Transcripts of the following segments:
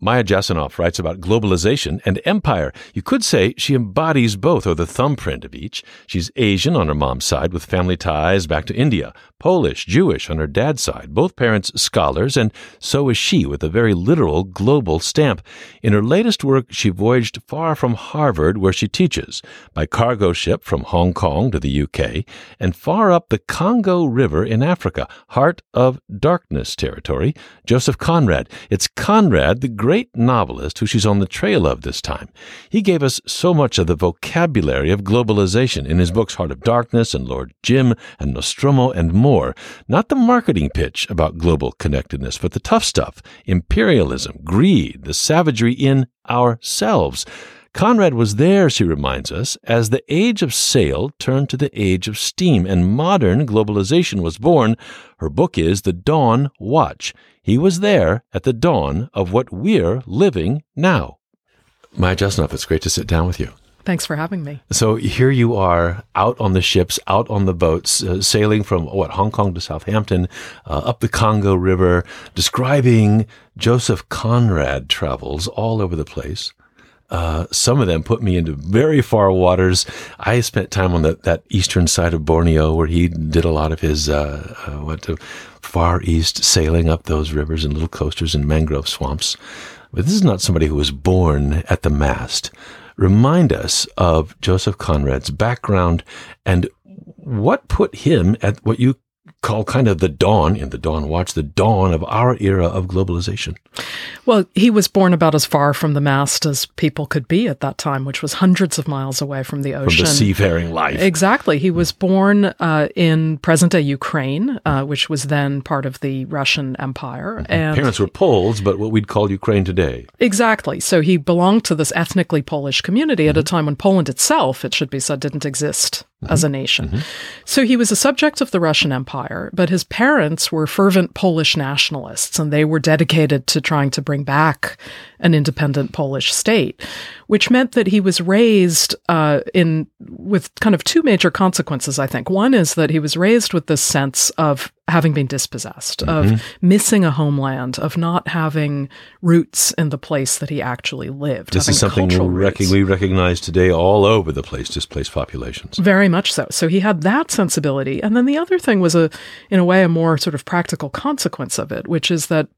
Maya Jasanoff writes about globalization and empire. You could say she embodies both, or the thumbprint of each. She's Asian on her mom's side with family ties back to India, Polish, Jewish on her dad's side, both parents scholars, and so is she with a very literal global stamp. In her latest work, she voyaged far from Harvard, where she teaches, by cargo ship from Hong Kong to the UK, and far up the Congo River in Africa, heart of darkness territory, Joseph Conrad. It's Conrad, the great novelist who she's on the trail of this time. He gave us so much of the vocabulary of globalization in his books Heart of Darkness and Lord Jim and Nostromo and more. Not the marketing pitch about global connectedness, but the tough stuff imperialism, greed, the savagery in ourselves. Conrad was there, she reminds us, as the age of sail turned to the age of steam and modern globalization was born. Her book is The Dawn Watch. He was there at the dawn of what we're living now. Maya Jasanoff, it's great to sit down with you. Thanks for having me. So here you are out on the ships, out on the boats, uh, sailing from what, Hong Kong to Southampton, uh, up the Congo River, describing Joseph Conrad travels all over the place. Uh, some of them put me into very far waters. I spent time on the, that eastern side of Borneo where he did a lot of his, uh, uh, what, far east sailing up those rivers and little coasters and mangrove swamps. But this is not somebody who was born at the mast. Remind us of Joseph Conrad's background and what put him at what you call kind of the dawn in the dawn watch the dawn of our era of globalization well he was born about as far from the mast as people could be at that time which was hundreds of miles away from the ocean from the seafaring life exactly he was born uh, in present-day ukraine uh, which was then part of the russian empire mm-hmm. and parents were poles but what we'd call ukraine today exactly so he belonged to this ethnically polish community mm-hmm. at a time when poland itself it should be said didn't exist mm-hmm. as a nation. Mm-hmm. So he was a subject of the Russian Empire, but his parents were fervent Polish nationalists, and they were dedicated to trying to bring back an independent Polish state, which meant that he was raised uh, in with kind of two major consequences. I think one is that he was raised with this sense of having been dispossessed, mm-hmm. of missing a homeland, of not having roots in the place that he actually lived. This is something we, rec- we recognize today all over the place, displaced populations. Very much so. So he had that sensibility. And then the other thing was a, in a way, a more sort of practical consequence of it, which is that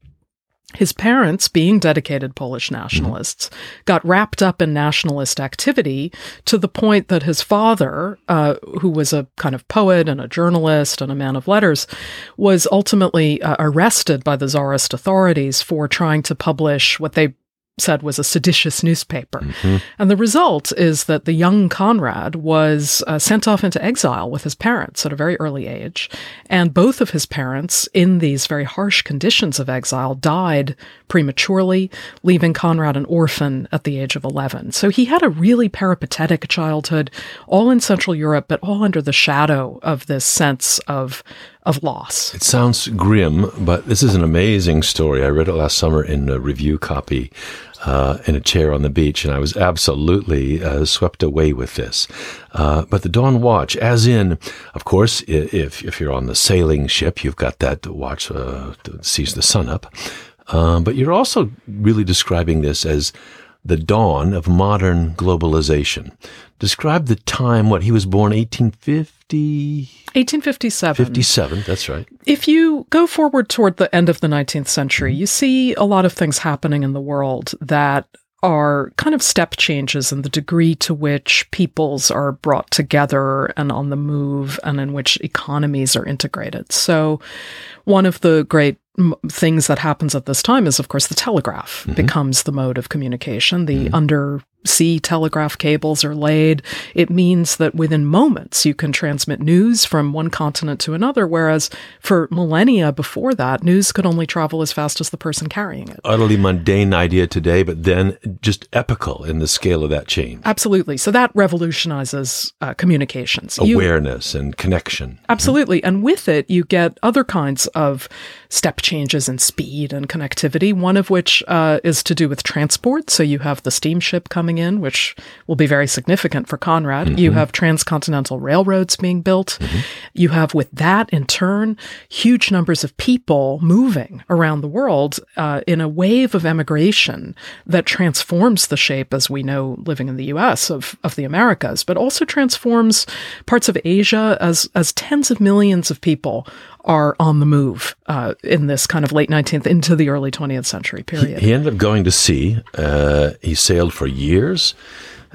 his parents, being dedicated Polish nationalists, mm-hmm. got wrapped up in nationalist activity to the point that his father, uh, who was a kind of poet and a journalist and a man of letters, was ultimately uh, arrested by the czarist authorities for trying to publish what they said was a seditious newspaper. Mm-hmm. And the result is that the young Conrad was uh, sent off into exile with his parents at a very early age. And both of his parents, in these very harsh conditions of exile, died prematurely, leaving Conrad an orphan at the age of 11. So he had a really peripatetic childhood, all in Central Europe, but all under the shadow of this sense of of loss. It sounds grim, but this is an amazing story. I read it last summer in a review copy uh, in a chair on the beach, and I was absolutely uh, swept away with this. Uh, but the Dawn Watch, as in, of course, if if you're on the sailing ship, you've got that watch uh, that sees the sun up. Um, but you're also really describing this as the dawn of modern globalization. Describe the time, what, he was born 1850? 1857. 57, that's right. If you go forward toward the end of the 19th century, mm-hmm. you see a lot of things happening in the world that are kind of step changes in the degree to which peoples are brought together and on the move and in which economies are integrated. So, one of the great things that happens at this time is, of course, the telegraph mm-hmm. becomes the mode of communication. The mm-hmm. under sea telegraph cables are laid, it means that within moments you can transmit news from one continent to another, whereas for millennia before that, news could only travel as fast as the person carrying it. Utterly mundane idea today, but then just epical in the scale of that change. Absolutely. So that revolutionizes uh, communications. Awareness you, and connection. Absolutely. Mm-hmm. And with it, you get other kinds of step changes in speed and connectivity, one of which uh, is to do with transport. So you have the steamship coming in, which will be very significant for Conrad. Mm-hmm. You have transcontinental railroads being built. Mm-hmm. You have, with that in turn, huge numbers of people moving around the world uh, in a wave of emigration that transforms the shape, as we know living in the U.S., of, of the Americas, but also transforms parts of Asia as, as tens of millions of people are on the move uh, in this kind of late 19th into the early 20th century period. He, he ended up going to sea. Uh, he sailed for years.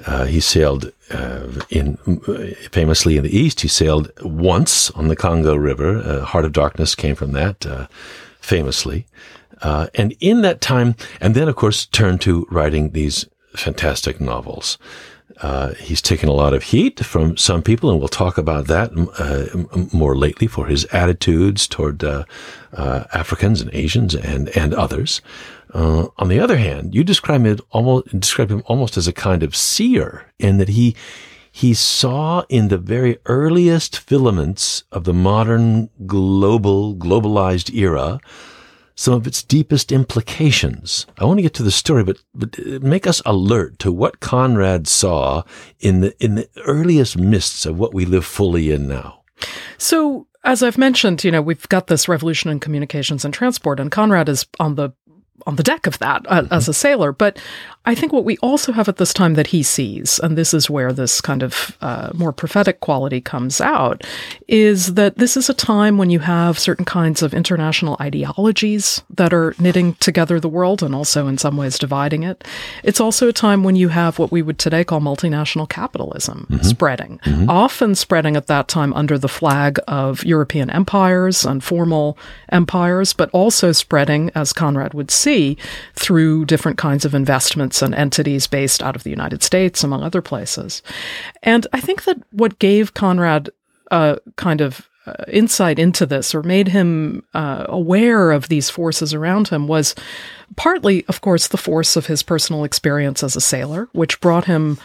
Uh, he sailed uh, in famously in the east. He sailed once on the Congo River. Uh, Heart of Darkness came from that, uh, famously. and in that time, and then of course turned to writing these fantastic novels. Uh, he's taken a lot of heat from some people, and we'll talk about that uh, more lately for his attitudes toward uh, uh Africans and Asians and and others. Uh, on the other hand, you describe him almost describe him almost as a kind of seer, in that he he saw in the very earliest filaments of the modern global globalized era some of its deepest implications. I want to get to the story, but, but make us alert to what Conrad saw in the, in the earliest mists of what we live fully in now. So, as I've mentioned, you know, we've got this revolution in communications and transport, and Conrad is on the on the deck of that uh, as a sailor. But I think what we also have at this time that he sees, and this is where this kind of uh, more prophetic quality comes out, is that this is a time when you have certain kinds of international ideologies that are knitting together the world and also in some ways dividing it. It's also a time when you have what we would today call multinational capitalism mm-hmm. spreading, mm-hmm. often spreading at that time under the flag of European empires and formal empires, but also spreading, as Conrad would see, through different kinds of investments and entities based out of the United States, among other places. And I think that what gave Conrad a kind of uh, insight into this or made him uh, aware of these forces around him was partly, of course, the force of his personal experience as a sailor, which brought him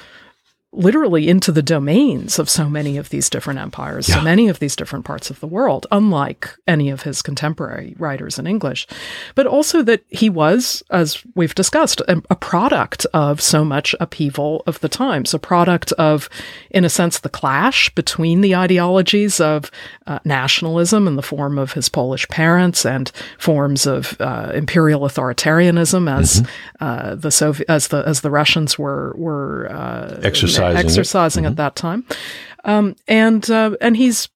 literally into the domains of so many of these different empires, yeah. so many of these different parts of the world, unlike any of his contemporary writers in English. But also that he was, as we've discussed, a, a product of so much upheaval of the times, a product of, in a sense, the clash between the ideologies of uh, nationalism in the form of his Polish parents and forms of uh, imperial authoritarianism as mm-hmm. uh, the Soviet, as the as the Russians were were uh, exercising exercising mm-hmm. at that time, um, and uh, and he's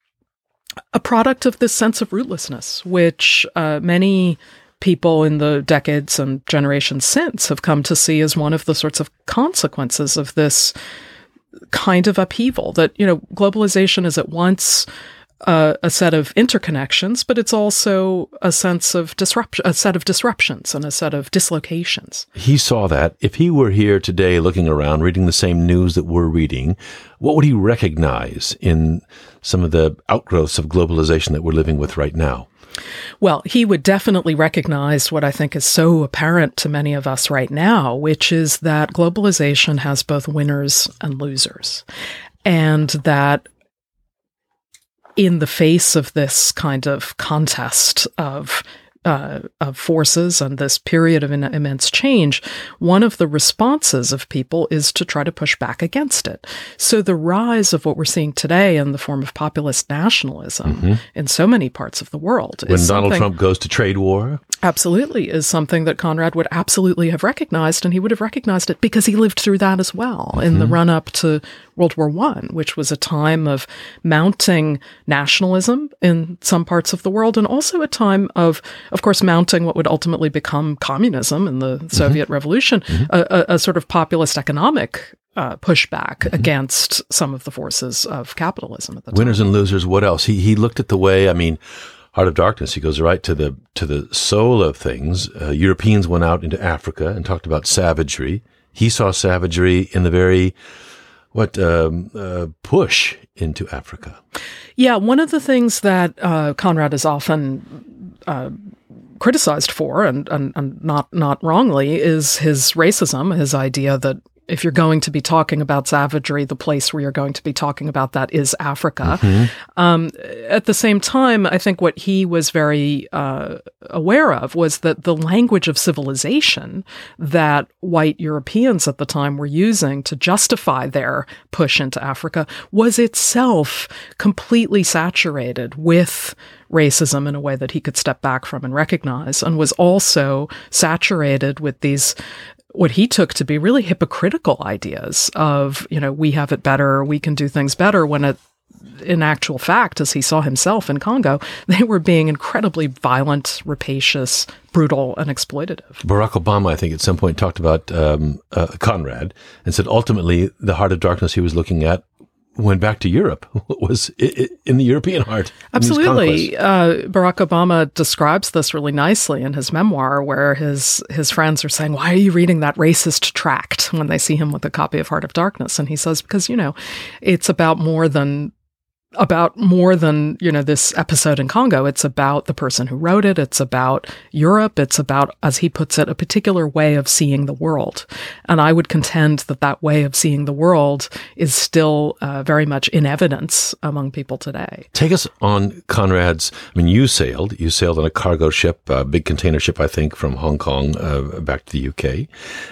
a product of this sense of rootlessness, which uh, many people in the decades and generations since have come to see as one of the sorts of consequences of this kind of upheaval that you know globalization is at once uh, a set of interconnections, but it's also a sense of disruption, a set of disruptions and a set of dislocations. He saw that. If he were here today looking around, reading the same news that we're reading, what would he recognize in some of the outgrowths of globalization that we're living with right now? Well, he would definitely recognize what I think is so apparent to many of us right now, which is that globalization has both winners and losers. And that in the face of this kind of contest of uh, of forces and this period of immense change, one of the responses of people is to try to push back against it. So the rise of what we're seeing today in the form of populist nationalism mm-hmm. in so many parts of the world. When Donald Trump goes to trade war? Absolutely, is something that Conrad would absolutely have recognized, and he would have recognized it because he lived through that as well mm-hmm. in the mm-hmm. run up to World War One, which was a time of mounting nationalism in some parts of the world, and also a time of, of course, mounting what would ultimately become communism in the mm-hmm. Soviet Revolution, mm-hmm. a, a, sort of populist economic uh, pushback mm-hmm. against some of the forces of capitalism at the time. Winners and losers. What else? He he looked at the way. I mean Heart of Darkness, he goes right to the to the soul of things. Uh, Europeans went out into Africa and talked about savagery. He saw savagery in the very what um, uh, push into Africa. Yeah, one of the things that uh, Conrad is often uh, criticized for, and, and, and not not wrongly, is his racism. His idea that if you're going to be talking about savagery, the place where you're going to be talking about that is Africa. Mm-hmm. Um, at the same time, I think what he was very uh, aware of was that the language of civilization that white Europeans at the time were using to justify their push into Africa was itself completely saturated with racism in a way that he could step back from and recognize, and was also saturated with these what he took to be really hypocritical ideas of, you know, we have it better, we can do things better when it in actual fact, as he saw himself in Congo, they were being incredibly violent, rapacious, brutal, and exploitative. Barack Obama, I think, at some point talked about um, uh, Conrad and said ultimately the heart of darkness he was looking at went back to Europe was in the European heart. Absolutely, uh, Barack Obama describes this really nicely in his memoir, where his his friends are saying, "Why are you reading that racist tract?" when they see him with a copy of Heart of Darkness, and he says, "Because you know, it's about more than about more than you know this episode in Congo. It's about the person who wrote it. It's about Europe. It's about, as he puts it, a particular way of seeing the world. And I would contend that that way of seeing the world is still uh, very much in evidence among people today. Take us on Conrad's. I mean, you sailed. You sailed on a cargo ship, a big container ship, I think, from Hong Kong uh, back to the UK.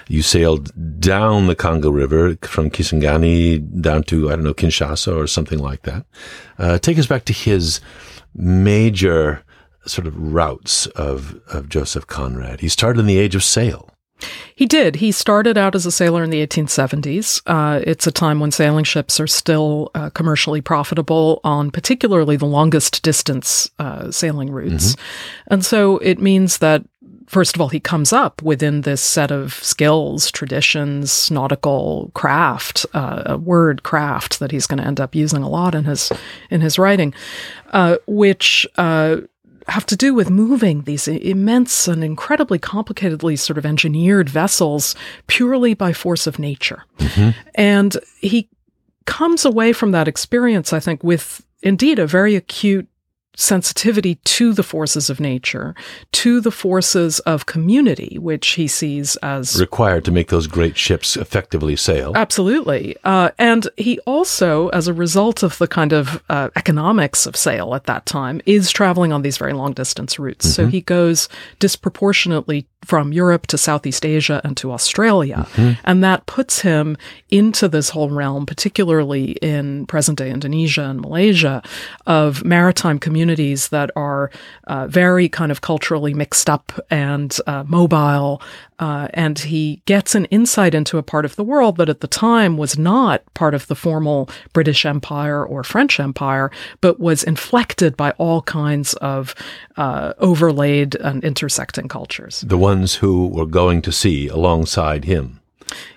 You sailed down the Congo River from Kisangani down to I don't know Kinshasa or something like that. Uh, take us back to his major sort of routes of, of Joseph Conrad. He started in the age of sail. He did. He started out as a sailor in the 1870s. Uh, it's a time when sailing ships are still uh, commercially profitable on particularly the longest distance uh, sailing routes. Mm-hmm. And so it means that first of all, he comes up within this set of skills, traditions, nautical craft, uh, a word craft that he's going to end up using a lot in his in his writing, uh, which. Uh, have to do with moving these immense and incredibly complicatedly sort of engineered vessels purely by force of nature. Mm-hmm. And he comes away from that experience, I think, with indeed a very acute sensitivity to the forces of nature, to the forces of community, which he sees as required to make those great ships effectively sail. Absolutely. Uh, and he also, as a result of the kind of uh, economics of sail at that time, is traveling on these very long distance routes. Mm-hmm. So he goes disproportionately from Europe to Southeast Asia and to Australia. Mm-hmm. And that puts him into this whole realm, particularly in present day Indonesia and Malaysia, of maritime communities that are uh, very kind of culturally mixed up and uh, mobile. Uh, and he gets an insight into a part of the world that at the time was not part of the formal British Empire or French Empire, but was inflected by all kinds of uh, overlaid and intersecting cultures. The ones who were going to sea alongside him.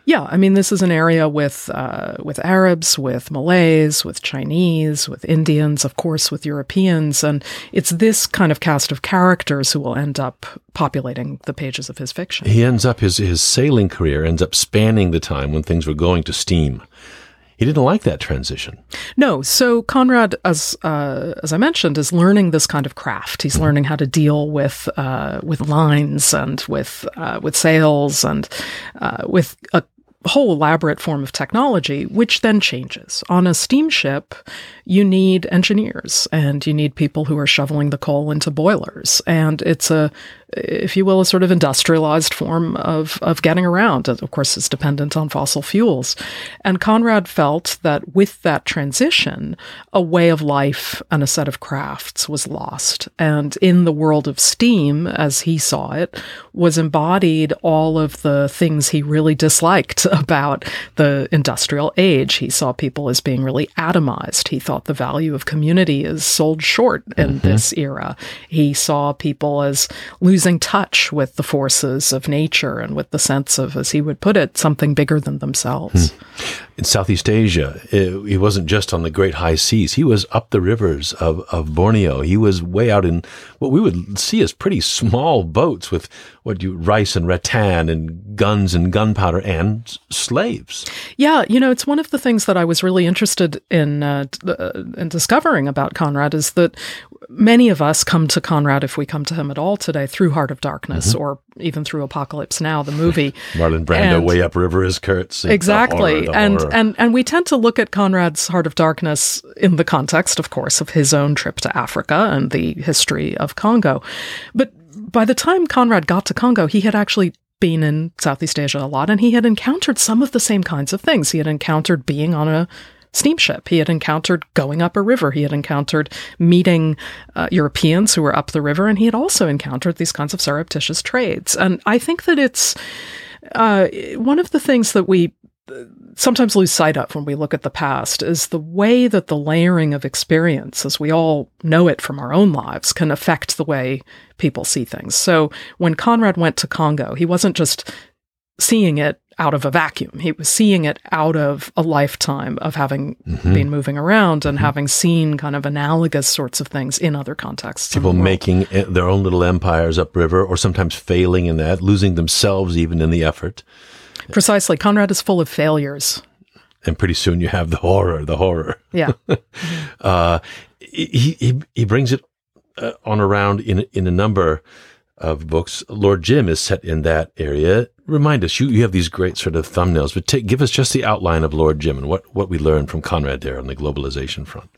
Yeah, I mean, this is an area with uh, with Arabs, with Malays, with Chinese, with Indians, of course, with Europeans, and it's this kind of cast of characters who will end up populating the pages of his fiction. He ends up his his sailing career ends up spanning the time when things were going to steam he didn't like that transition. No. So Conrad, as uh, as I mentioned, is learning this kind of craft. He's learning how to deal with uh, with lines and with uh, with sails and uh, with a whole elaborate form of technology, which then changes. On a steamship, you need engineers and you need people who are shoveling the coal into boilers. And it's a, if you will, a sort of industrialized form of, of getting around. Of course, it's dependent on fossil fuels. And Conrad felt that with that transition, a way of life and a set of crafts was lost. And in the world of steam, as he saw it, was embodied all of the things he really disliked about the industrial age. He saw people as being really atomized. He thought the value of community is sold short in mm-hmm. this era. He saw people as losing touch with the forces of nature and with the sense of, as he would put it, something bigger than themselves. Hmm. In Southeast Asia, he wasn't just on the great high seas. He was up the rivers of, of Borneo. He was way out in what we would see as pretty small boats with what do you rice and rattan and guns and gunpowder and slaves. Yeah, you know, it's one of the things that I was really interested in uh, d- uh, in discovering about Conrad is that many of us come to Conrad if we come to him at all today through Heart of Darkness Mm-hmm. or even through Apocalypse Now, the movie. Marlon Brando And- way upriver as Kurtz. sings the exactly horror, the and horror. and and we tend to look at conrad's heart of darkness in the context of course of his own trip to africa and the history of congo but by the time conrad got to congo he had actually been in southeast asia a lot and he had encountered some of the same kinds of things he had encountered being on a steamship. He had encountered going up a river. He had encountered meeting uh, Europeans who were up the river, and he had also encountered these kinds of surreptitious trades. And I think that it's uh, one of the things that we sometimes lose sight of when we look at the past is the way that the layering of experience, as we all know it from our own lives, can affect the way people see things. So when Conrad went to Congo, he wasn't just seeing it out of a vacuum. He was seeing it out of a lifetime of having been moving around and having seen kind of analogous sorts of things in other contexts. People the making eh, their own little empires upriver, or sometimes failing in that, losing themselves even in the effort. Precisely. Conrad is full of failures. And pretty soon you have the horror, the horror. Yeah. Uh, he, he, he brings it uh, on around in, in a number of books. Lord Jim is set in that area. Remind us, you, you have these great sort of thumbnails, but take, give us just the outline of Lord Jim and what, what we learned from Conrad there on the globalization front.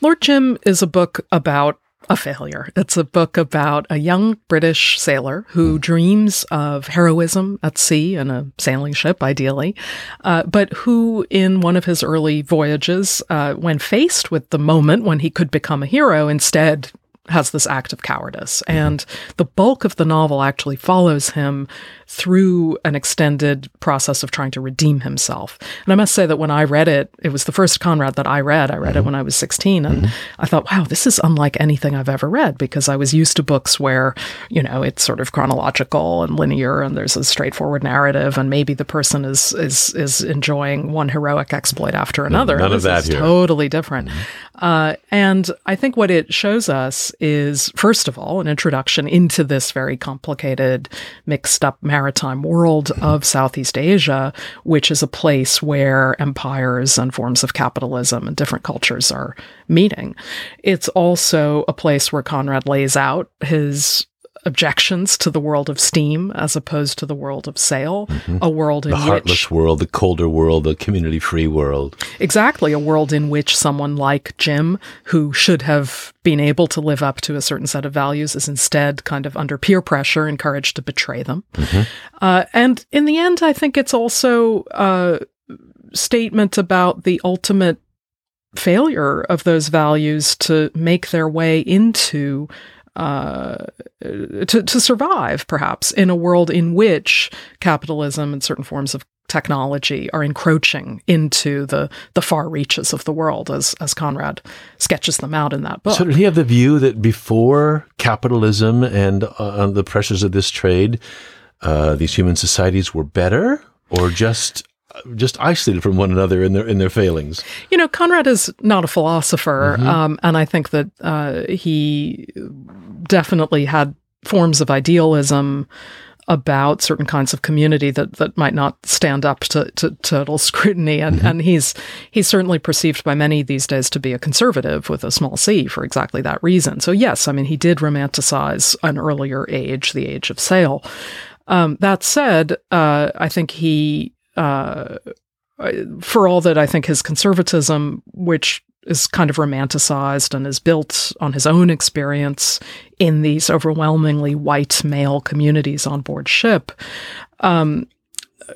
Lord Jim is a book about a failure. It's a book about a young British sailor who dreams of heroism at sea in a sailing ship, ideally, uh, but who, in one of his early voyages, uh, when faced with the moment when he could become a hero, instead has this act of cowardice. And the bulk of the novel actually follows him through an extended process of trying to redeem himself. And I must say that when I read it, it was the first Conrad that I read. I read it mm-hmm. when I was 16 and mm-hmm. I thought, wow, this is unlike anything I've ever read because I was used to books where, you know, it's sort of chronological and linear and there's a straightforward narrative and maybe the person is is is enjoying one heroic exploit after another. none of This that is here. Totally different. Mm-hmm. Uh, and I think what it shows us is, first of all, an introduction into this very complicated, mixed up maritime world of Southeast Asia, which is a place where empires and forms of capitalism and different cultures are meeting. It's also a place where Conrad lays out his objections to the world of steam as opposed to the world of sail, a world in The heartless which world, the colder world, the community free world. Exactly, a world in which someone like Jim, who should have been able to live up to a certain set of values, is instead kind of under peer pressure encouraged to betray them. Uh, and in the end, I think it's also a statement about the ultimate failure of those values to make their way into uh, to, to survive, perhaps, in a world in which capitalism and certain forms of technology are encroaching into the, the far reaches of the world, as, as Conrad sketches them out in that book. So did he have the view that before capitalism and uh, the pressures of this trade, uh, these human societies were better, or just just isolated from one another in their in their failings? You know, Conrad is not a philosopher, um, and I think that uh, he definitely had forms of idealism about certain kinds of community that, that might not stand up to, to total scrutiny. And, and he's he's certainly perceived by many these days to be a conservative with a small c for exactly that reason. So yes, I mean he did romanticize an earlier age, the age of sail. Um, that said, uh, I think he uh, for all that I think his conservatism, which is kind of romanticized and is built on his own experience in these overwhelmingly white male communities on board ship, um,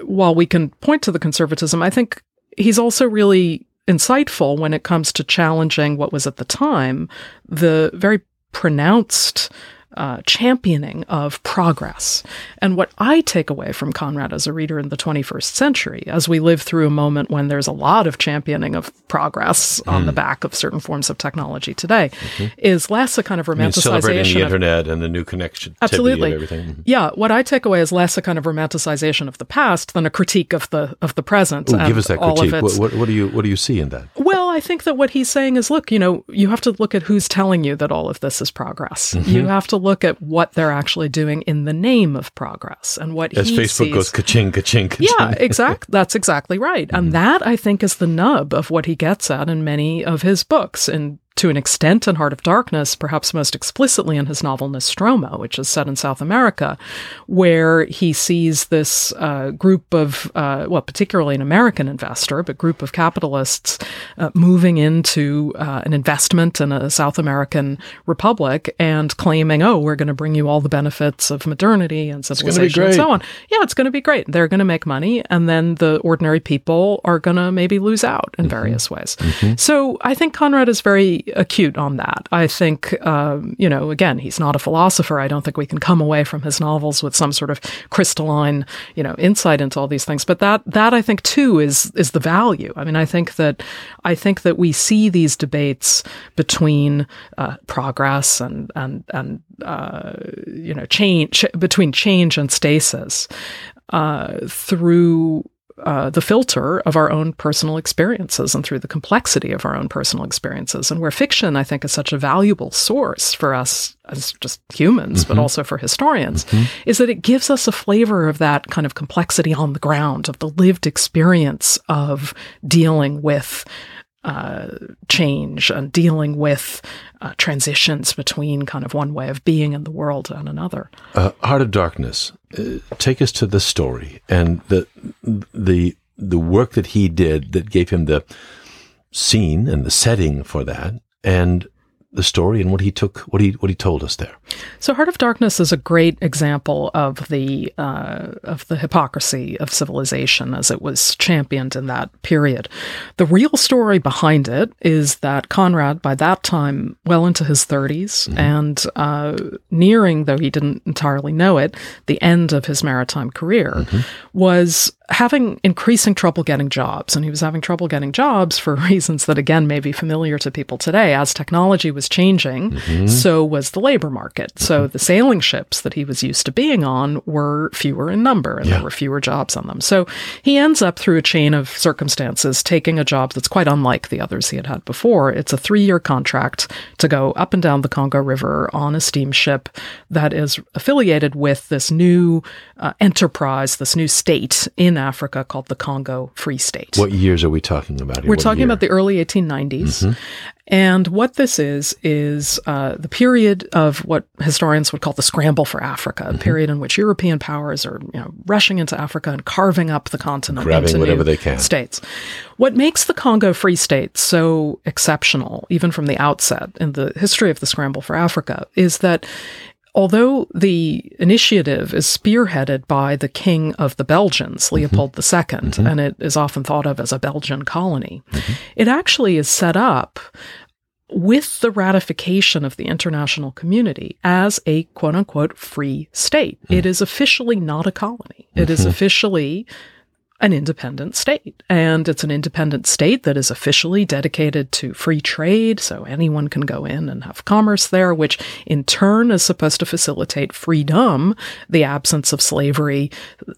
while we can point to the conservatism, I think he's also really insightful when it comes to challenging what was at the time the very pronounced uh, championing of progress. And what I take away from Conrad as a reader in the 21st century, as we live through a moment when there's a lot of championing of progress on the back of certain forms of technology today, is less a kind of I mean, celebrating the of internet and the new connection, Absolutely. everything. Mhm. yeah, what I take away is less a kind of romanticization of the past than a critique of the of the present. Ooh, and give us that all critique. Of What, what, what do you what do you see in that? well, I think that what he's saying is look, you know, you have to look at who's telling you that all of this is progress. Mm-hmm. You have to look at what they're actually doing in the name of progress and what As Facebook sees. goes ka-ching, ka-ching, ka-ching. Yeah, exact. That's exactly right. Mm-hmm. And that I think is the nub of what he gets at in many of his books. And to an extent in Heart of Darkness, perhaps most explicitly in his novel Nostromo, which is set in South America, where he sees this uh, group of, uh, well, particularly an American investor, but group of capitalists uh, moving into uh, an investment in a South American republic and claiming, oh, we're going to bring you all the benefits of modernity and civilization and so on. Yeah, it's going to be great. They're going to make money, and then the ordinary people are going to maybe lose out in various ways. So I think Conrad is very acute on that. I think, um, you know, again, he's not a philosopher. I don't think we can come away from his novels with some sort of crystalline, you know, insight into all these things. But that that I think too is is the value. I mean, I think that I think that we see these debates between uh, progress and and and uh, you know change between change and stasis uh, through uh, the filter of our own personal experiences and through the complexity of our own personal experiences. And where fiction, I think, is such a valuable source for us as just humans, but also for historians, is that it gives us a flavor of that kind of complexity on the ground, of the lived experience of dealing with uh, change and dealing with uh, transitions between kind of one way of being in the world and another. Uh, Heart of Darkness. Uh, take us to the story and the the the work that he did that gave him the scene and the setting for that, and the story and what he took, what he what he told us there. So, Heart of Darkness is a great example of the uh, of the hypocrisy of civilization as it was championed in that period. The real story behind it is that Conrad, by that time, well into his 30s and uh, nearing, though he didn't entirely know it, the end of his maritime career, was having increasing trouble getting jobs. And he was having trouble getting jobs for reasons that, again, may be familiar to people today. As technology was changing, so was the labor market. So the sailing ships that he was used to being on were fewer in number and Yeah. there were fewer jobs on them. So he ends up through a chain of circumstances taking a job that's quite unlike the others he had had before. It's a three year contract to go up and down the Congo River on a steamship that is affiliated with this new uh, enterprise, this new state in Africa called the Congo Free State. What years are we talking about here? We're What talking year? about the early 1890s. And what this is, is uh, the period of what historians would call the scramble for Africa, a period in which European powers are you know, rushing into Africa and carving up the continent Grabbing into whatever they can. states. What makes the Congo Free State so exceptional, even from the outset in the history of the scramble for Africa, is that although the initiative is spearheaded by the king of the Belgians, mm-hmm. Leopold II, mm-hmm. and it is often thought of as a Belgian colony, mm-hmm. it actually is set up with the ratification of the international community as a quote unquote free state. Hmm. It is officially not a colony. It is officially an independent state. And it's an independent state that is officially dedicated to free trade. So anyone can go in and have commerce there, which in turn is supposed to facilitate freedom, the absence of slavery.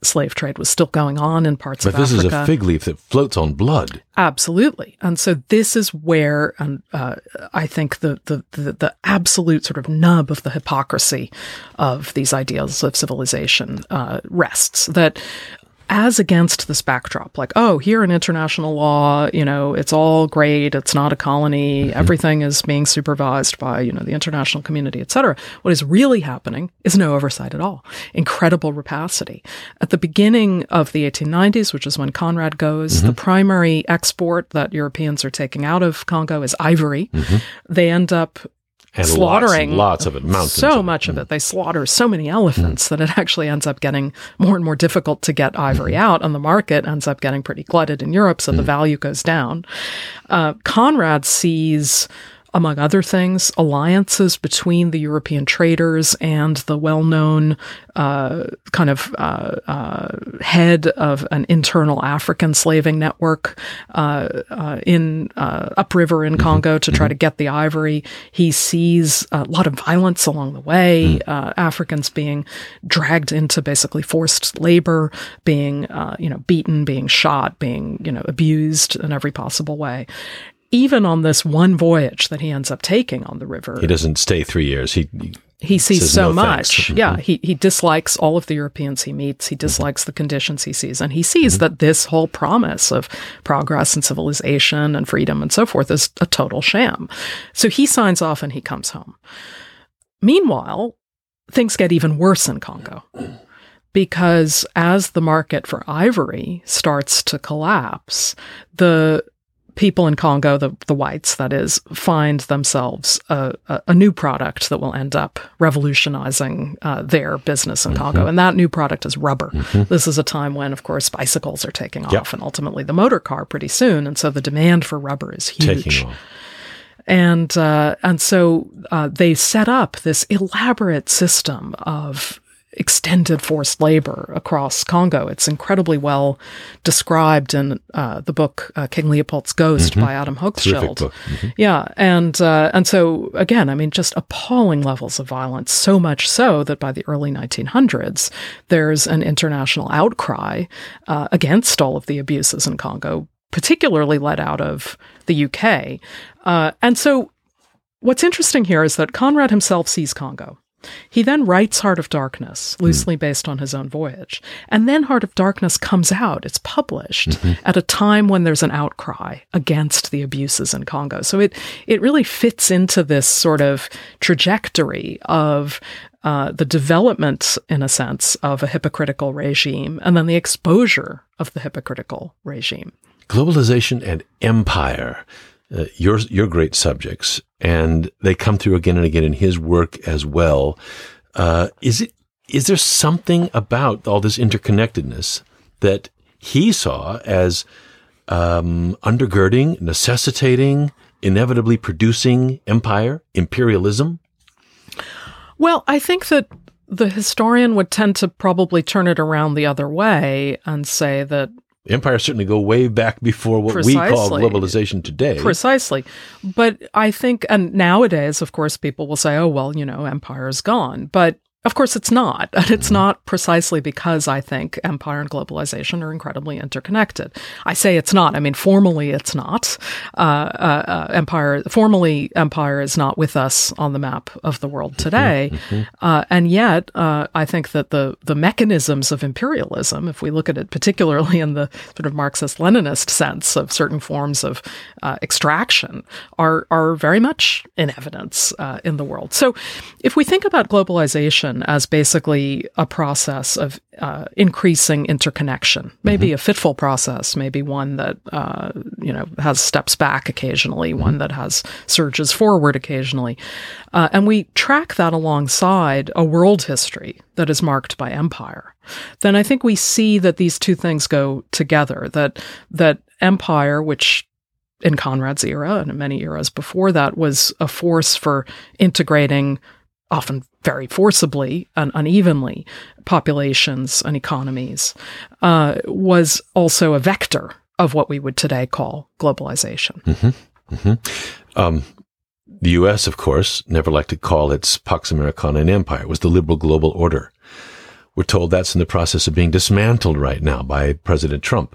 Slave trade was still going on in parts But of Africa. But this is a fig leaf that floats on blood. Absolutely. And so this is where um, uh, I think the, the, the, the absolute sort of nub of the hypocrisy of these ideals of civilization uh, rests. That as against this backdrop, like, oh, here in international law, you know, it's all great. It's not a colony. Mm-hmm. Everything is being supervised by, you know, the international community, et cetera. What is really happening is no oversight at all. Incredible rapacity. At the beginning of the 1890s, which is when Conrad goes, the mm-hmm. primary export that Europeans are taking out of Congo is ivory. Mm-hmm. They end up And slaughtering lots, lots of it, mountains. so of it. much of mm. it. They slaughter so many elephants that it actually ends up getting more and more difficult to get ivory mm-hmm. out on the market, ends up getting pretty glutted in Europe, so the mm. value goes down. Uh, Conrad sees among other things, alliances between the European traders and the well-known uh, kind of uh, uh, head of an internal African slaving network uh, uh, in uh, upriver in Congo to try to get the ivory. He sees a lot of violence along the way, uh, Africans being dragged into basically forced labor, being uh, you know beaten, being shot, being you know abused in every possible way even on this one voyage that he ends up taking on the river, he doesn't stay three years. He, he sees so no much. thanks. Yeah, he, he dislikes all of the Europeans he meets. He mm-hmm. dislikes the conditions he sees. And he sees mm-hmm. that this whole promise of progress and civilization and freedom and so forth is a total sham. So he signs off and he comes home. Meanwhile, things get even worse in Congo because as the market for ivory starts to collapse, the people in Congo, the, the whites, that is, find themselves a, a, a new product that will end up revolutionizing uh, their business in Congo. And that new product is rubber. This is a time when, of course, bicycles are taking off Mm-hmm. And ultimately the motor car pretty soon. And so the demand for rubber is huge taking off. and uh, and so uh, they set up this elaborate system of extended forced labor across Congo. It's incredibly well described in uh, the book uh, King Leopold's Ghost by Adam Hochschild. book. Yeah, and uh, and so again, I mean, just appalling levels of violence. So much so that by the early 1900s, there's an international outcry uh, against all of the abuses in Congo, particularly led out of the UK. Uh, and so, what's interesting here is that Conrad himself sees Congo. He then writes Heart of Darkness, loosely based on his own voyage. And then Heart of Darkness comes out. It's published at a time when there's an outcry against the abuses in Congo. So it, it really fits into this sort of trajectory of uh, the development, in a sense, of a hypocritical regime and then the exposure of the hypocritical regime. globalization and empire uh, your your great subjects and they come through again and again in his work as well. Uh, is it is there something about all this interconnectedness that he saw as um, undergirding necessitating inevitably producing empire imperialism? Well, I think that the historian would tend to probably turn it around the other way and say that empires certainly go way back before what we call globalization today precisely. But I think, and nowadays, of course, people will say, oh, well, you know, empire is gone. But of course, it's not. And it's not precisely because I think empire and globalization are incredibly interconnected. I say it's not. I mean, formally, it's not. Uh, uh, uh, empire, formally, empire is not with us on the map of the world today. Uh, and yet, uh, I think that the, the mechanisms of imperialism, if we look at it particularly in the sort of Marxist Leninist sense of certain forms of uh, extraction, are, are very much in evidence uh, in the world. So if we think about globalization as basically a process of uh, increasing interconnection, maybe a fitful process, maybe one that uh, you know has steps back occasionally, one that has surges forward occasionally, uh, and we track that alongside a world history that is marked by empire, then I think we see that these two things go together. That that empire, which in Conrad's era and in many eras before that was a force for integrating often very forcibly and unevenly populations and economies uh, was also a vector of what we would today call globalization. Um, the U.S., of course, never liked to call its Pax Americana an empire. It was the liberal global order. We're told that's in the process of being dismantled right now by President Trump.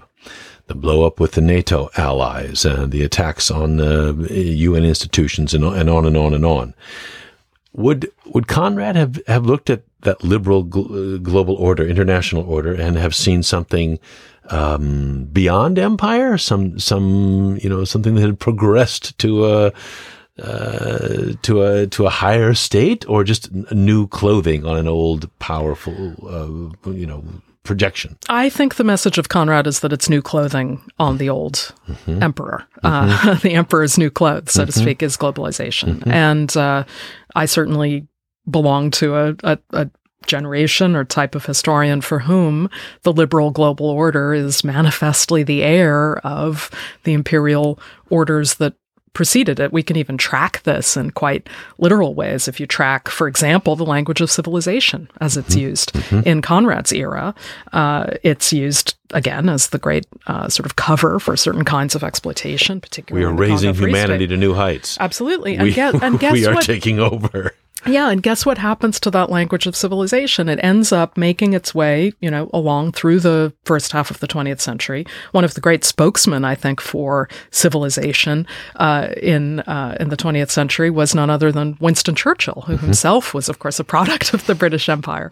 The blow up with the NATO allies and the attacks on uh, UN institutions and on and on and on. Would would Conrad have, have looked at that liberal gl- global order, international order, and have seen something um, beyond empire, some some you know something that had progressed to a uh, to a to a higher state, or just new clothing on an old powerful uh, you know projection? I think the message of Conrad is that it's new clothing on the old emperor. Uh, the emperor's new clothes, so to speak, is globalization. And uh, I certainly belong to a, a, a generation or type of historian for whom the liberal global order is manifestly the heir of the imperial orders that preceded it. We can even track this in quite literal ways. If you track, for example, the language of civilization as it's used in Conrad's era, uh, it's used again as the great uh, sort of cover for certain kinds of exploitation, particularly. We are raising humanity to new heights. Absolutely, and, we, guess, and guess we are what? taking over. Yeah, and guess what happens to that language of civilization? It ends up making its way, you know, along through the first half of the 20th century. One of the great spokesmen, I think, for civilization uh, in uh, in the 20th century was none other than Winston Churchill, who mm-hmm. himself was, of course, a product of the British Empire.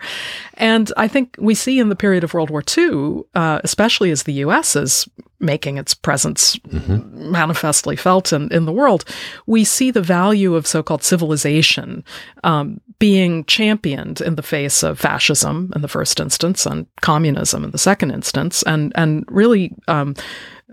And I think we see in the period of World War II, uh, especially as the U.S. is making its presence mm-hmm. manifestly felt in, in the world, we see the value of so-called civilization um, being championed in the face of fascism in the first instance and communism in the second instance, and and really um,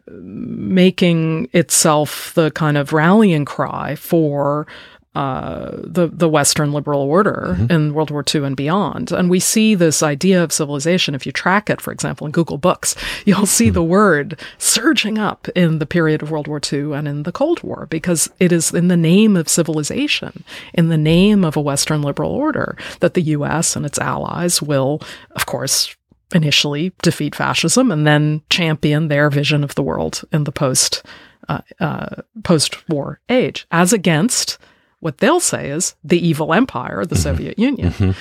making itself the kind of rallying cry for uh, the the Western liberal order mm-hmm. in World War II and beyond. And we see this idea of civilization. If you track it, for example, in Google Books, you'll see mm-hmm. the word surging up in the period of World War II and in the Cold War because it is in the name of civilization, in the name of a Western liberal order, that the U.S. and its allies will, of course, initially defeat fascism and then champion their vision of the world in the post uh, uh, post war age, as against what they'll say is the evil empire, the mm-hmm. Soviet Union. Mm-hmm.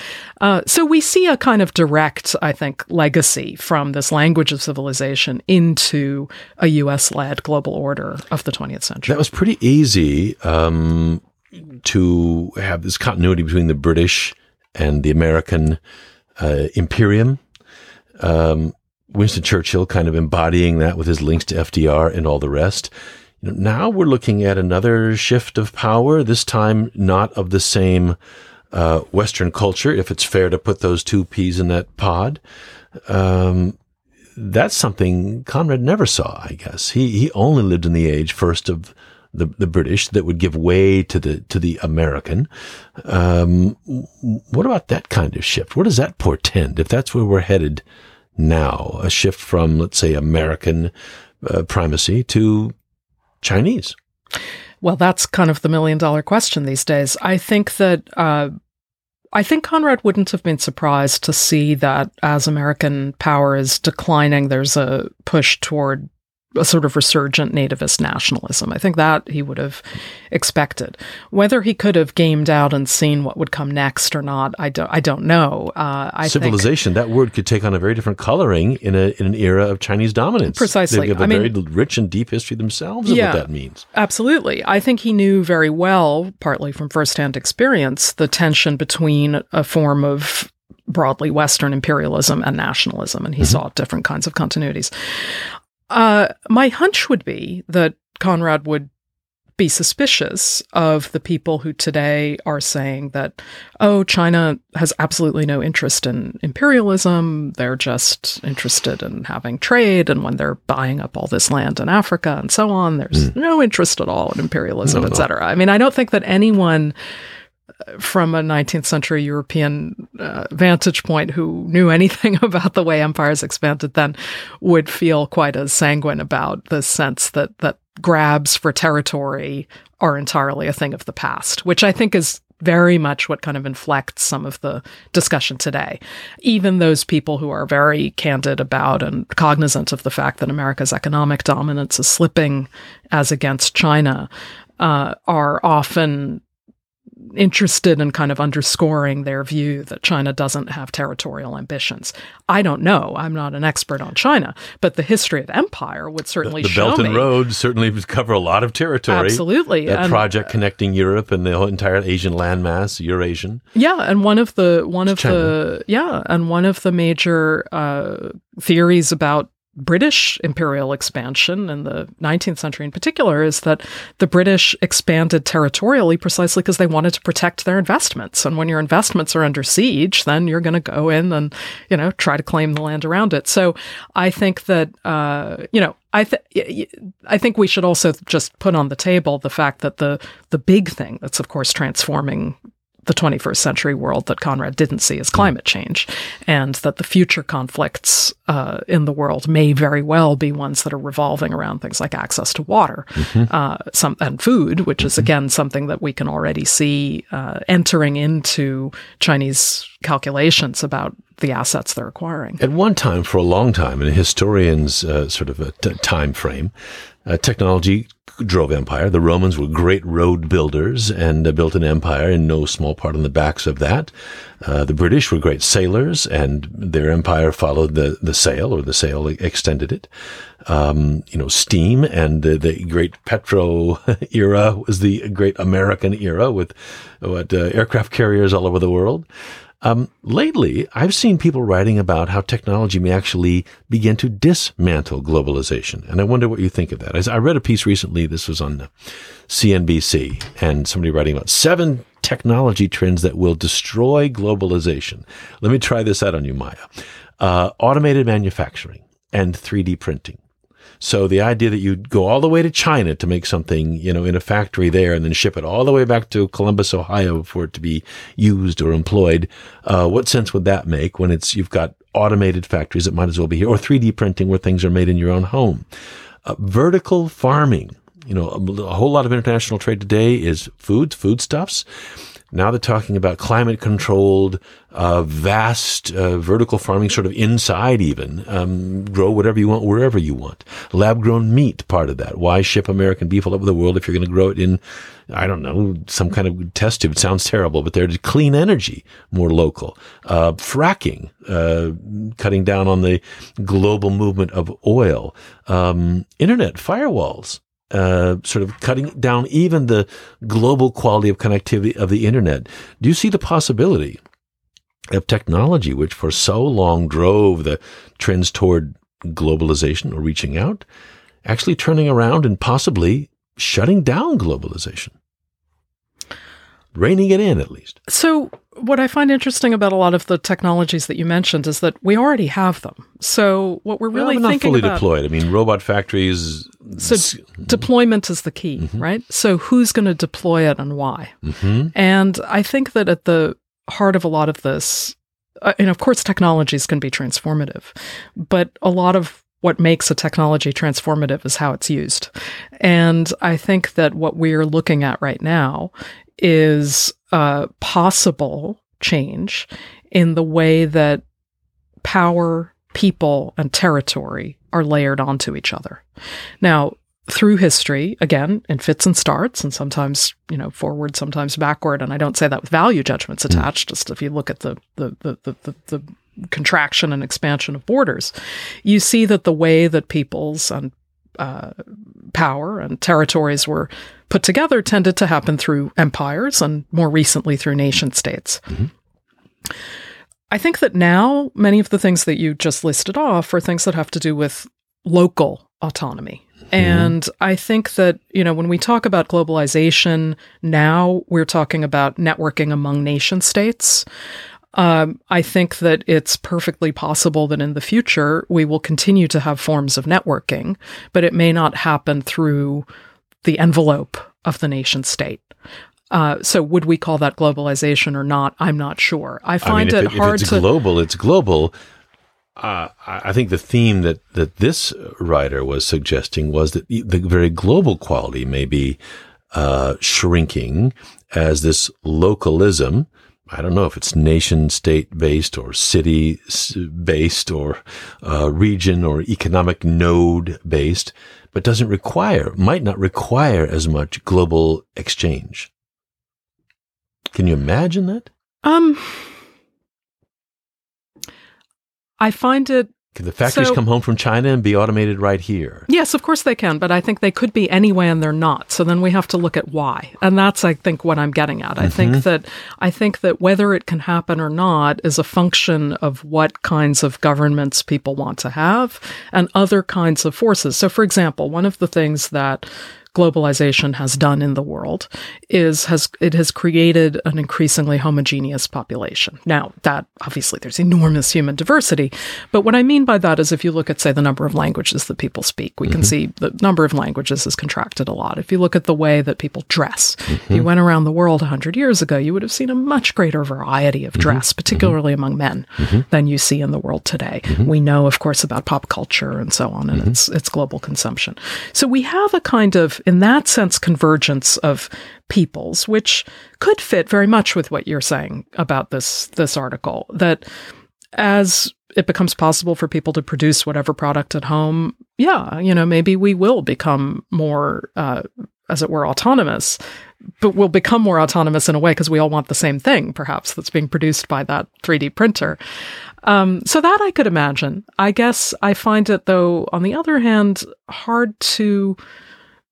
Uh, so we see a kind of direct, I think, legacy from this language of civilization into a U.S. led global order of the 20th century. That was pretty easy um, to have this continuity between the British and the American uh, imperium. Um, Winston Churchill kind of embodying that with his links to FDR and all the rest. Now we're looking at another shift of power, this time not of the same uh, Western culture, if it's fair to put those two peas in that pod. Um, that's something Conrad never saw, I guess. He, he only lived in the age first of the, the British that would give way to the, to the American. Um, what about that kind of shift? What does that portend if that's where we're headed now? A shift from, let's say, American uh, primacy to Chinese? Well, that's kind of the million dollar question these days. I think that uh, I think Conrad wouldn't have been surprised to see that as American power is declining, there's a push toward a sort of resurgent nativist nationalism. I think that he would have expected. Whether he could have gamed out and seen what would come next or not, I don't. I don't know. Uh, I Civilization. Think, that word could take on a very different coloring in a in an era of Chinese dominance. Precisely. They have a I very mean, rich and deep history themselves of yeah, what that means. Absolutely. I think he knew very well, partly from firsthand experience, the tension between a form of broadly Western imperialism and nationalism, and he mm-hmm. saw different kinds of continuities. Uh, my hunch would be that Conrad would be suspicious of the people who today are saying that, oh, China has absolutely no interest in imperialism. They're just interested in having trade. And when they're buying up all this land in Africa and so on, there's mm. no interest at all in imperialism, no, et cetera. I mean, I don't think that anyone from a 19th century European uh, vantage point who knew anything about the way empires expanded then would feel quite as sanguine about the sense that that grabs for territory are entirely a thing of the past, which I think is very much what kind of inflects some of the discussion today. Even those people who are very candid about and cognizant of the fact that America's economic dominance is slipping as against China uh, are often interested in kind of underscoring their view that China doesn't have territorial ambitions. I don't know. I'm not an expert on China, but the history of empire would certainly the, the show Belt and. Road certainly cover a lot of territory. Absolutely, that and, project connecting Europe and the whole entire Asian landmass, Eurasian. Yeah, and one of the one of China. the yeah, and one of the major uh, theories about British imperial expansion in the 19th century in particular is that the British expanded territorially precisely because they wanted to protect their investments. And when your investments are under siege, then you're going to go in and, you know, try to claim the land around it. So I think that, uh, you know, I th- I think we should also just put on the table the fact that the the big thing that's of course transforming the 21st century world that Conrad didn't see as climate change, and that the future conflicts uh, in the world may very well be ones that are revolving around things like access to water, mm-hmm. uh, some and food, which is mm-hmm. again something that we can already see uh, entering into Chinese calculations about the assets they're acquiring. At one time, for a long time, in a historian's uh, sort of a t- time frame, uh, technology drove empire. The Romans were great road builders and uh, built an empire in no small part on the backs of that. Uh, the British were great sailors and their empire followed the, the sail or the sail extended it. Um, you know, steam and the great petro era was the great American era with what uh, aircraft carriers all over the world. Um, lately, I've seen people writing about how technology may actually begin to dismantle globalization. And I wonder what you think of that. I read a piece recently, this was on CNBC, and somebody writing about seven technology trends that will destroy globalization. Let me try this out on you, Maya. Uh, automated manufacturing and 3D printing. So the idea that you'd go all the way to China to make something, you know, in a factory there and then ship it all the way back to Columbus, Ohio for it to be used or employed, uh, what sense would that make when it's, you've got automated factories that might as well be here or 3D printing where things are made in your own home? Uh, vertical farming. You know, a, whole lot of international trade today is foods, foodstuffs. Now they're talking about climate controlled, uh, vast uh, vertical farming, sort of inside even. Um, grow whatever you want, wherever you want. Lab grown meat, part of that. Why ship American beef all over the world if you're going to grow it in, I don't know, some kind of test tube? It sounds terrible, but there's clean energy, more local. Uh, fracking, uh, cutting down on the global movement of oil. Um, internet firewalls uh, sort of cutting down even the global quality of connectivity of the internet. Do you see the possibility of technology, which for so long drove the trends toward globalization or reaching out, actually turning around and possibly shutting down globalization? Reining it in, at least. So, what I find interesting about a lot of the technologies that you mentioned is that we already have them. So what we're really well, not thinking fully about, deployed. I mean, robot factories. So deployment is the key, mm-hmm. right? So who's going to deploy it and why? Mm-hmm. And I think that at the heart of a lot of this, uh, and of course, technologies can be transformative, but a lot of what makes a technology transformative is how it's used. And I think that what we're looking at right now is a possible change in the way that power, people, and territory are layered onto each other. Now, through history, again, in fits and starts, and sometimes, you know, forward, sometimes backward. And I don't say that with value judgments hmm. attached, just if you look at the, the, the, the, the contraction and expansion of borders, you see that the way that peoples and uh, power and territories were put together tended to happen through empires and more recently through nation states. Mm-hmm. I think that now many of the things that you just listed off are things that have to do with local autonomy. Mm-hmm. And I think that, you know, when we talk about globalization now, we're talking about networking among nation states. Um, I think that it's perfectly possible that in the future we will continue to have forms of networking, but it may not happen through the envelope of the nation state. Uh, so would we call that globalization or not? I'm not sure. I find I mean, it, hard if it's to global. It's global. Uh, I think the theme that, that this writer was suggesting was that the very global quality may be uh, shrinking as this localism. I don't know if it's nation state based or city based or uh, region or economic node based but doesn't require, might not require as much global exchange. Can you imagine that? Um, I find it can the factories so, come home from China and be automated right here? Yes, of course they can, but I think they could be anyway and they're not. So then we have to look at why. And that's I think what I'm getting at. I mm-hmm. think that I think that whether it can happen or not is a function of what kinds of governments people want to have and other kinds of forces. So for example, one of the things that globalization has done in the world is has it has created an increasingly homogeneous population. Now, that obviously there's enormous human diversity, but what I mean by that is if you look at say the number of languages that people speak, we mm-hmm. can see the number of languages has contracted a lot. If you look at the way that people dress, mm-hmm. you went around the world 100 years ago, you would have seen a much greater variety of mm-hmm. dress, mm-hmm. particularly among men, mm-hmm. than you see in the world today. Mm-hmm. We know of course about pop culture and so on and its its global consumption. So we have a kind of in that sense, convergence of peoples, which could fit very much with what you're saying about this this article. That as it becomes possible for people to produce whatever product at home, yeah, you know, maybe we will become more, uh, as it were, autonomous, but we'll become more autonomous in a way because we all want the same thing, perhaps, that's being produced by that 3D printer. Um, so that I could imagine. I guess I find it, though, on the other hand, hard to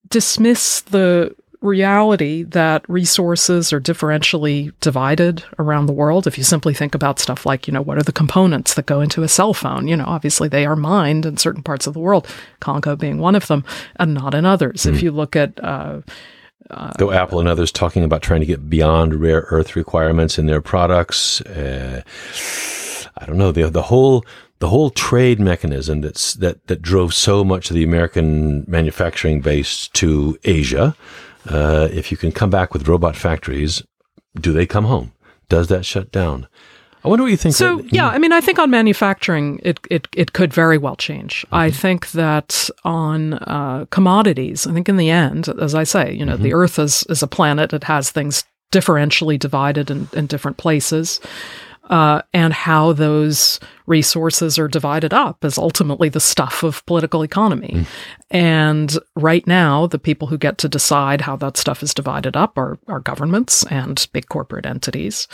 dismiss the reality that resources are differentially divided around the world. If you simply think about stuff like, you know, what are the components that go into a cell phone? You know, obviously they are mined in certain parts of the world, Congo being one of them, and not in others. Mm. If hmm. you look at, uh, uh, Though Apple and others talking about trying to get beyond rare earth requirements in their products, uh, I don't know the the whole the whole trade mechanism that's that that drove so much of the American manufacturing base to Asia uh, if you can come back with robot factories, do they come home? Does that shut down? I wonder what you think. So that, yeah, I mean, I think on manufacturing, it it it could very well change. Mm-hmm. I think that on uh, commodities, I think in the end, as I say, you know, mm-hmm. the Earth is is a planet. It has things differentially divided in, in different places uh, and how those resources are divided up is ultimately the stuff of political economy. Mm. And right now, the people who get to decide how that stuff is divided up are, are governments and big corporate entities.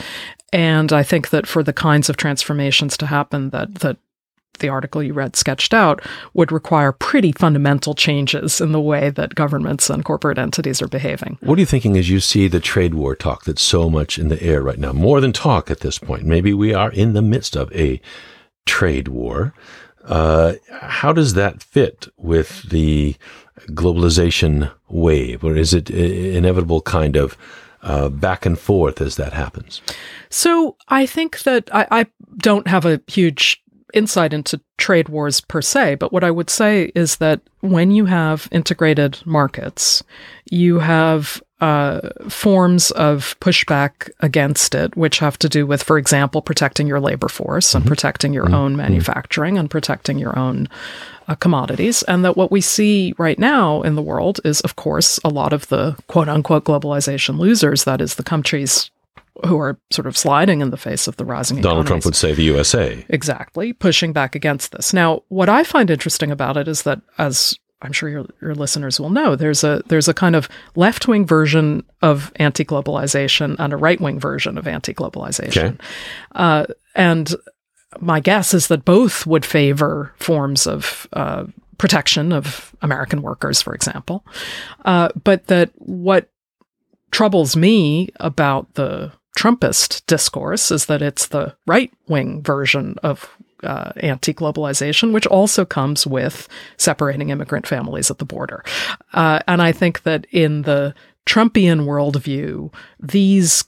And I think that for the kinds of transformations to happen that that the article you read sketched out would require pretty fundamental changes in the way that governments and corporate entities are behaving. What are you thinking as you see the trade war talk that's so much in the air right now? More than talk at this point. Maybe we are in the midst of a trade war. Uh, how does that fit with the globalization wave, or is it inevitable kind of uh, back and forth as that happens? So I think that I, I don't have a huge insight into trade wars per se, but what I would say is that when you have integrated markets, you have uh, forms of pushback against it, which have to do with, for example, protecting your labor force and mm-hmm. protecting your mm-hmm. own manufacturing and protecting your own uh, commodities. And that what we see right now in the world is, of course, a lot of the quote unquote globalization losers, that is, the countries who are sort of sliding in the face of the rising Donald economies. Trump would say the USA. Exactly, pushing back against this. Now, what I find interesting about it is that as I'm sure your, your listeners will know, there's a there's a kind of left wing version of anti globalization and a right wing version of anti globalization, okay. uh, and my guess is that both would favor forms of uh, protection of American workers, for example, uh, but that what troubles me about the Trumpist discourse is that it's the right wing version of uh, anti globalization, which also comes with separating immigrant families at the border. Uh, and I think that in the Trumpian worldview, these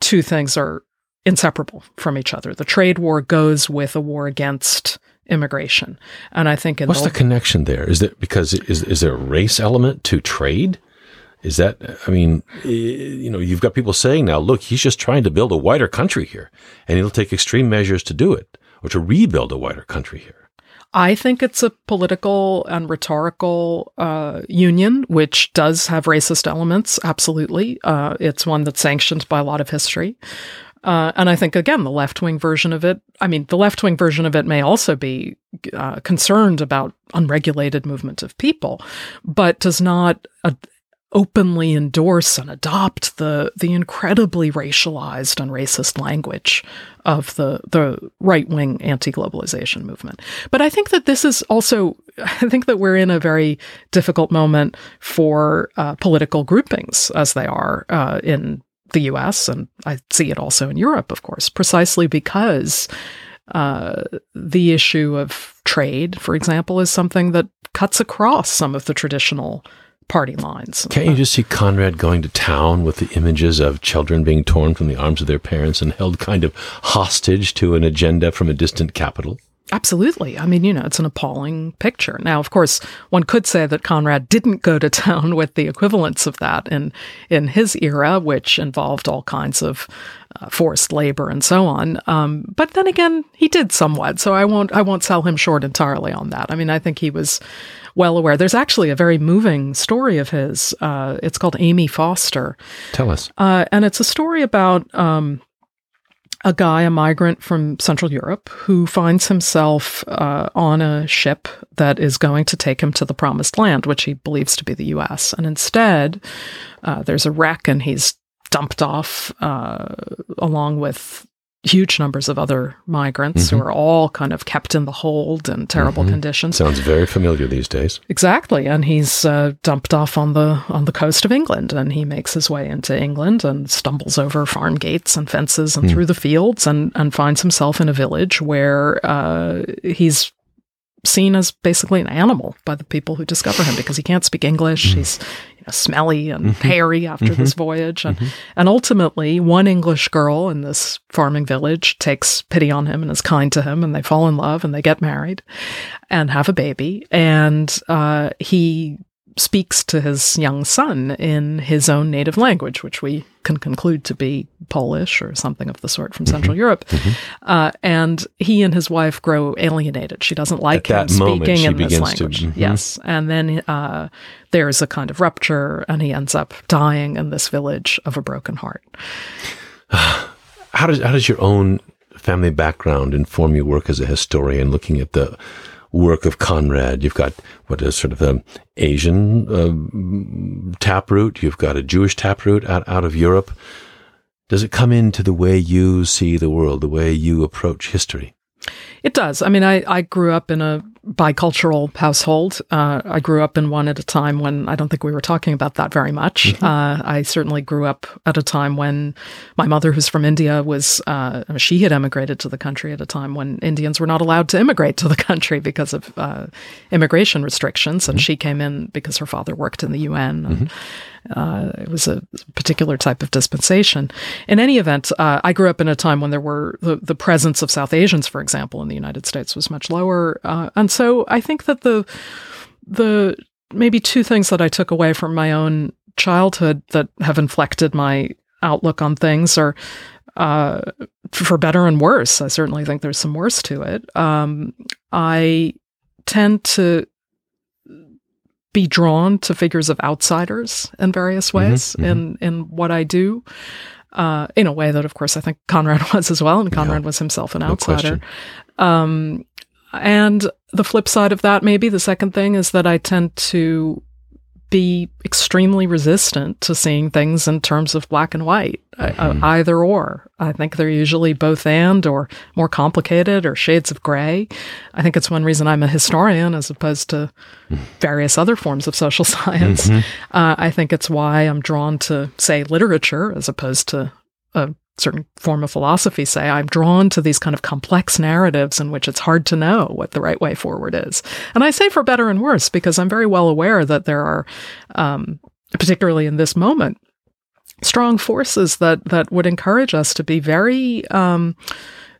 two things are inseparable from each other. The trade war goes with a war against immigration. And I think what's the, the connection there? Is that because is is there a race element to trade? Is that, I mean, you know, you've got people saying now, look, he's just trying to build a wider country here, and he'll take extreme measures to do it or to rebuild a wider country here. I think it's a political and rhetorical uh, union, which does have racist elements. Absolutely, uh, it's one that's sanctioned by a lot of history, uh, and I think again the left wing version of it. I mean, the left wing version of it may also be uh, concerned about unregulated movement of people, but does not openly endorse and adopt the the incredibly racialized and racist language of the the right wing anti globalization movement. But I think that this is also I think that we're in a very difficult moment for uh, political groupings as they are uh, in the U.S. and I see it also in Europe, of course, precisely because. Uh, the issue of trade, for example, is something that cuts across some of the traditional party lines. Can't you just see Conrad going to town with the images of children being torn from the arms of their parents and held kind of hostage to an agenda from a distant capital? Absolutely. I mean, you know, it's an appalling picture. Now, of course, one could say that Conrad didn't go to town with the equivalents of that in in his era, which involved all kinds of uh, forced labor and so on. Um, but then again, he did somewhat. So I won't I won't sell him short entirely on that. I mean, I think he was well aware. There's actually a very moving story of his. Uh, it's called Amy Foster. Tell us. Uh, and it's a story about. Um, a guy, a migrant from Central Europe, who finds himself uh, on a ship that is going to take him to the promised land, which he believes to be the U.S. And instead, uh, there's a wreck, and he's dumped off uh, along with huge numbers of other migrants mm-hmm. who are all kind of kept in the hold in terrible mm-hmm. conditions. Sounds very familiar these days. Exactly, and he's uh, dumped off on the on the coast of England, and he makes his way into England and stumbles over farm gates and fences and mm. through the fields, and and finds himself in a village where uh, he's seen as basically an animal by the people who discover him because he can't speak English. Mm. He's smelly and mm-hmm. hairy after mm-hmm. this voyage. And, mm-hmm. and ultimately, one English girl in this farming village takes pity on him and is kind to him, and they fall in love and they get married and have a baby. And uh, he speaks to his young son in his own native language, which we can conclude to be Polish or something of the sort from Central mm-hmm. Europe. Mm-hmm. Uh, and he and his wife grow alienated. She doesn't like At him moment, speaking in this language. To, mm-hmm. Yes. And then uh, there's a kind of rupture, and he ends up dying in this village of a broken heart. how does how does your own family background inform your work as a historian, looking at the work of Conrad. You've got what is sort of an Asian uh, taproot. You've got a Jewish taproot out, out of Europe. Does it come into the way you see the world, the way you approach history? It does. I mean, I, I grew up in a bicultural household. Uh, I grew up in one at a time when I don't think we were talking about that very much. Mm-hmm. Uh, I certainly grew up at a time when my mother, who's from India, was uh, she had emigrated to the country at a time when Indians were not allowed to immigrate to the country because of uh, immigration restrictions, and mm-hmm. she came in because her father worked in the UN. And, mm-hmm. Uh, it was a particular type of dispensation. In any event, uh, I grew up in a time when there were the, the presence of South Asians, for example, in the United States was much lower, uh, and so I think that the the maybe two things that I took away from my own childhood that have inflected my outlook on things are uh, for better and worse. I certainly think there's some worse to it. Um, I tend to be drawn to figures of outsiders in various mm-hmm, ways mm-hmm, in in what I do. Uh, in a way that, of course, I think Conrad was as well, and Conrad yeah, was himself an no outsider. Um, and the flip side of that, maybe the second thing, is that I tend to be extremely resistant to seeing things in terms of black and white, uh, mm-hmm. uh, either or. I think they're usually both and or more complicated or shades of gray. I think it's one reason I'm a historian as opposed to various other forms of social science. Mm-hmm. Uh, I think it's why I'm drawn to, say, literature as opposed to a certain form of philosophy say i'm drawn to these kind of complex narratives in which it's hard to know what the right way forward is and i say for better and worse because i'm very well aware that there are um, particularly in this moment strong forces that that would encourage us to be very um,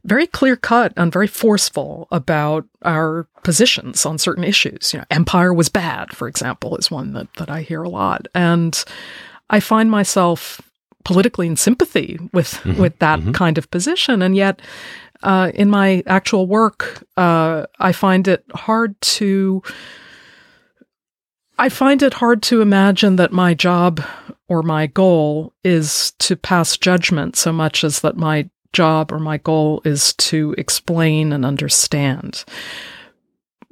very clear cut and very forceful about our positions on certain issues. You know, empire was bad, for example, is one that, that I hear a lot. And I find myself politically in sympathy with mm-hmm. with that mm-hmm. kind of position, and yet uh, in my actual work, uh, I find it hard to. I find it hard to imagine that my job or my goal is to pass judgment so much as that my job or my goal is to explain and understand.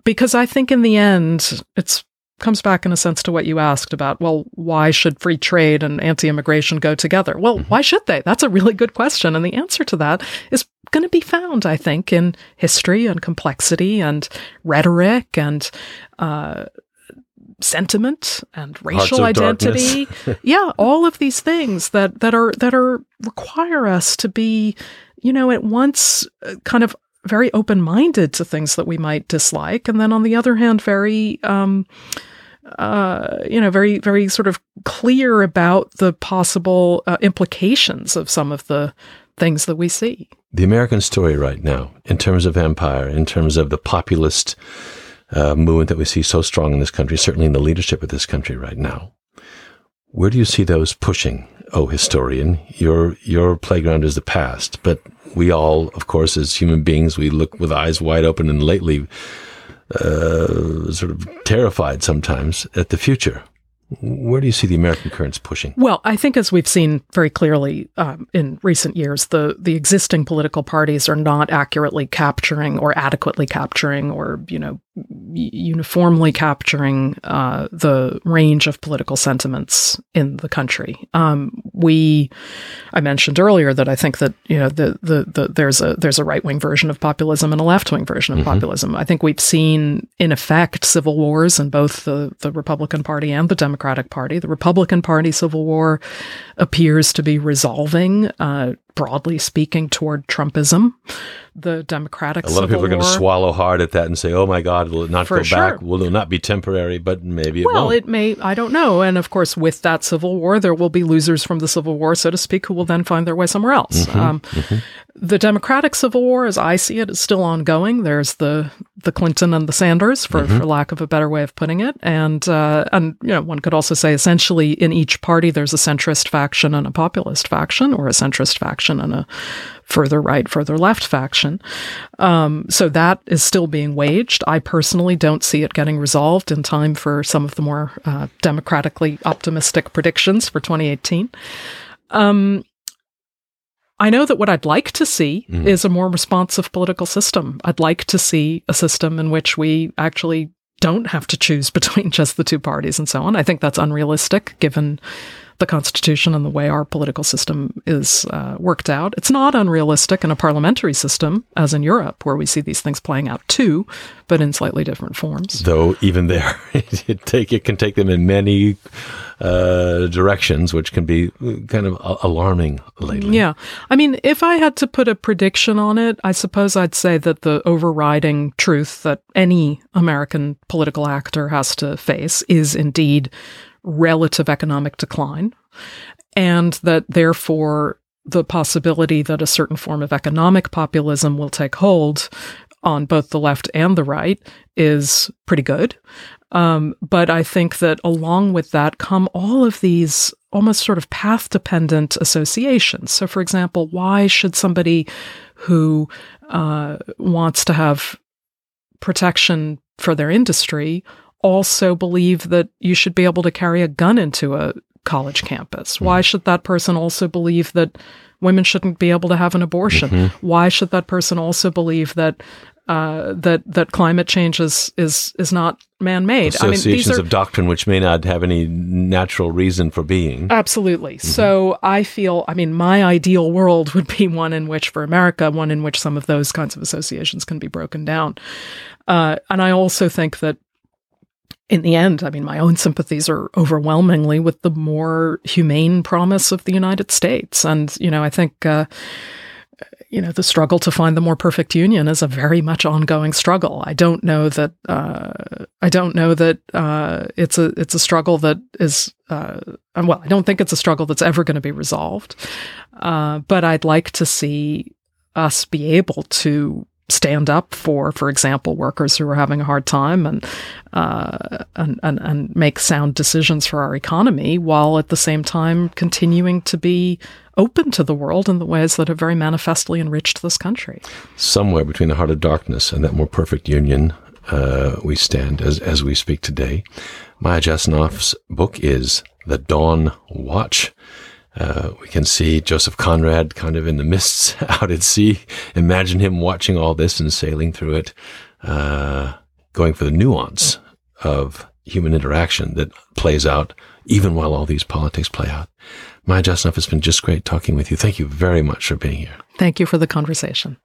Because I think in the end, it's comes back in a sense to what you asked about, well, why should free trade and anti immigration go together? Well, mm-hmm. why should they? That's a really good question. And the answer to that is going to be found, I think, in history and complexity and rhetoric and, uh, sentiment and racial identity yeah all of these things that that are that are require us to be you know at once uh, kind of very open minded to things that we might dislike and then on the other hand very um uh, you know, very, very sort of clear about the possible uh, implications of some of the things that we see. The American story right now, in terms of empire, in terms of the populist uh, movement that we see so strong in this country, certainly in the leadership of this country right now, where do you see those pushing? Oh, historian, your your playground is the past, but we all, of course, as human beings, we look with eyes wide open, and lately uh, sort of terrified sometimes at the future. Where do you see the American currents pushing? Well, I think as we've seen very clearly um, in recent years, the the existing political parties are not accurately capturing or adequately capturing or you know uniformly capturing uh, the range of political sentiments in the country. Um, we, I mentioned earlier that I think that you know the the, the there's a there's a right wing version of populism and a left wing version of mm-hmm. populism. I think we've seen in effect civil wars in both the the Republican Party and the Democratic Party. The Republican Party civil war appears to be resolving. Uh, broadly speaking, toward Trumpism. The Democratic a lot of people are going to swallow hard at that and say, "Oh my God, will it not go sure. back? Will it not be temporary?" But maybe it well, won't. it may. I don't know. And of course, with that civil war, there will be losers from the civil war, so to speak, who will then find their way somewhere else. Mm-hmm, um, mm-hmm. The Democratic Civil War, as I see it, is still ongoing. There's the the Clinton and the Sanders, for, mm-hmm. for lack of a better way of putting it, and uh, and you know one could also say essentially in each party there's a centrist faction and a populist faction, or a centrist faction and a further right, further left faction. Um, so that is still being waged. I personally don't see it getting resolved in time for some of the more uh, democratically optimistic predictions for 2018. Um, I know that what I'd like to see mm. is a more responsive political system. I'd like to see a system in which we actually don't have to choose between just the two parties and so on. I think that's unrealistic given the Constitution and the way our political system is uh, worked out. It's not unrealistic in a parliamentary system, as in Europe, where we see these things playing out too, but in slightly different forms. Though even there, it, take, it can take them in many uh, directions, which can be kind of alarming lately. Yeah. I mean, if I had to put a prediction on it, I suppose I'd say that the overriding truth that any American political actor has to face is indeed relative economic decline, and that therefore the possibility that a certain form of economic populism will take hold on both the left and the right is pretty good. Um, but I think that along with that come all of these almost sort of path dependent associations. So, for example, why should somebody who uh, wants to have protection for their industry also believe that you should be able to carry a gun into a college campus? Mm-hmm. Why should that person also believe that women shouldn't be able to have an abortion? Mm-hmm. Why should that person also believe that uh, that that climate change is is is not man-made. Associations I mean, these are, of doctrine which may not have any natural reason for being. Absolutely. Mm-hmm. So I feel, I mean, my ideal world would be one in which, for America, one in which some of those kinds of associations can be broken down. Uh, and I also think that in the end, I mean, my own sympathies are overwhelmingly with the more humane promise of the United States. And, you know, I think, uh, you know, the struggle to find the more perfect union is a very much ongoing struggle. I don't know that, uh, I don't know that, uh, it's a, it's a struggle that is, uh, well, I don't think it's a struggle that's ever going to be resolved. Uh, but I'd like to see us be able to stand up for, for example, workers who are having a hard time and, uh, and, and, and make sound decisions for our economy while at the same time continuing to be open to the world in the ways that have very manifestly enriched this country. Somewhere between the heart of darkness and that more perfect union, uh, we stand as, as we speak today. Maya Jasanoff's book is The Dawn Watch. Uh, we can see Joseph Conrad kind of in the mists out at sea. Imagine him watching all this and sailing through it, uh, going for the nuance of human interaction that plays out even while all these politics play out. Maya Jasanoff, it's been just great talking with you. Thank you very much for being here. Thank you for the conversation.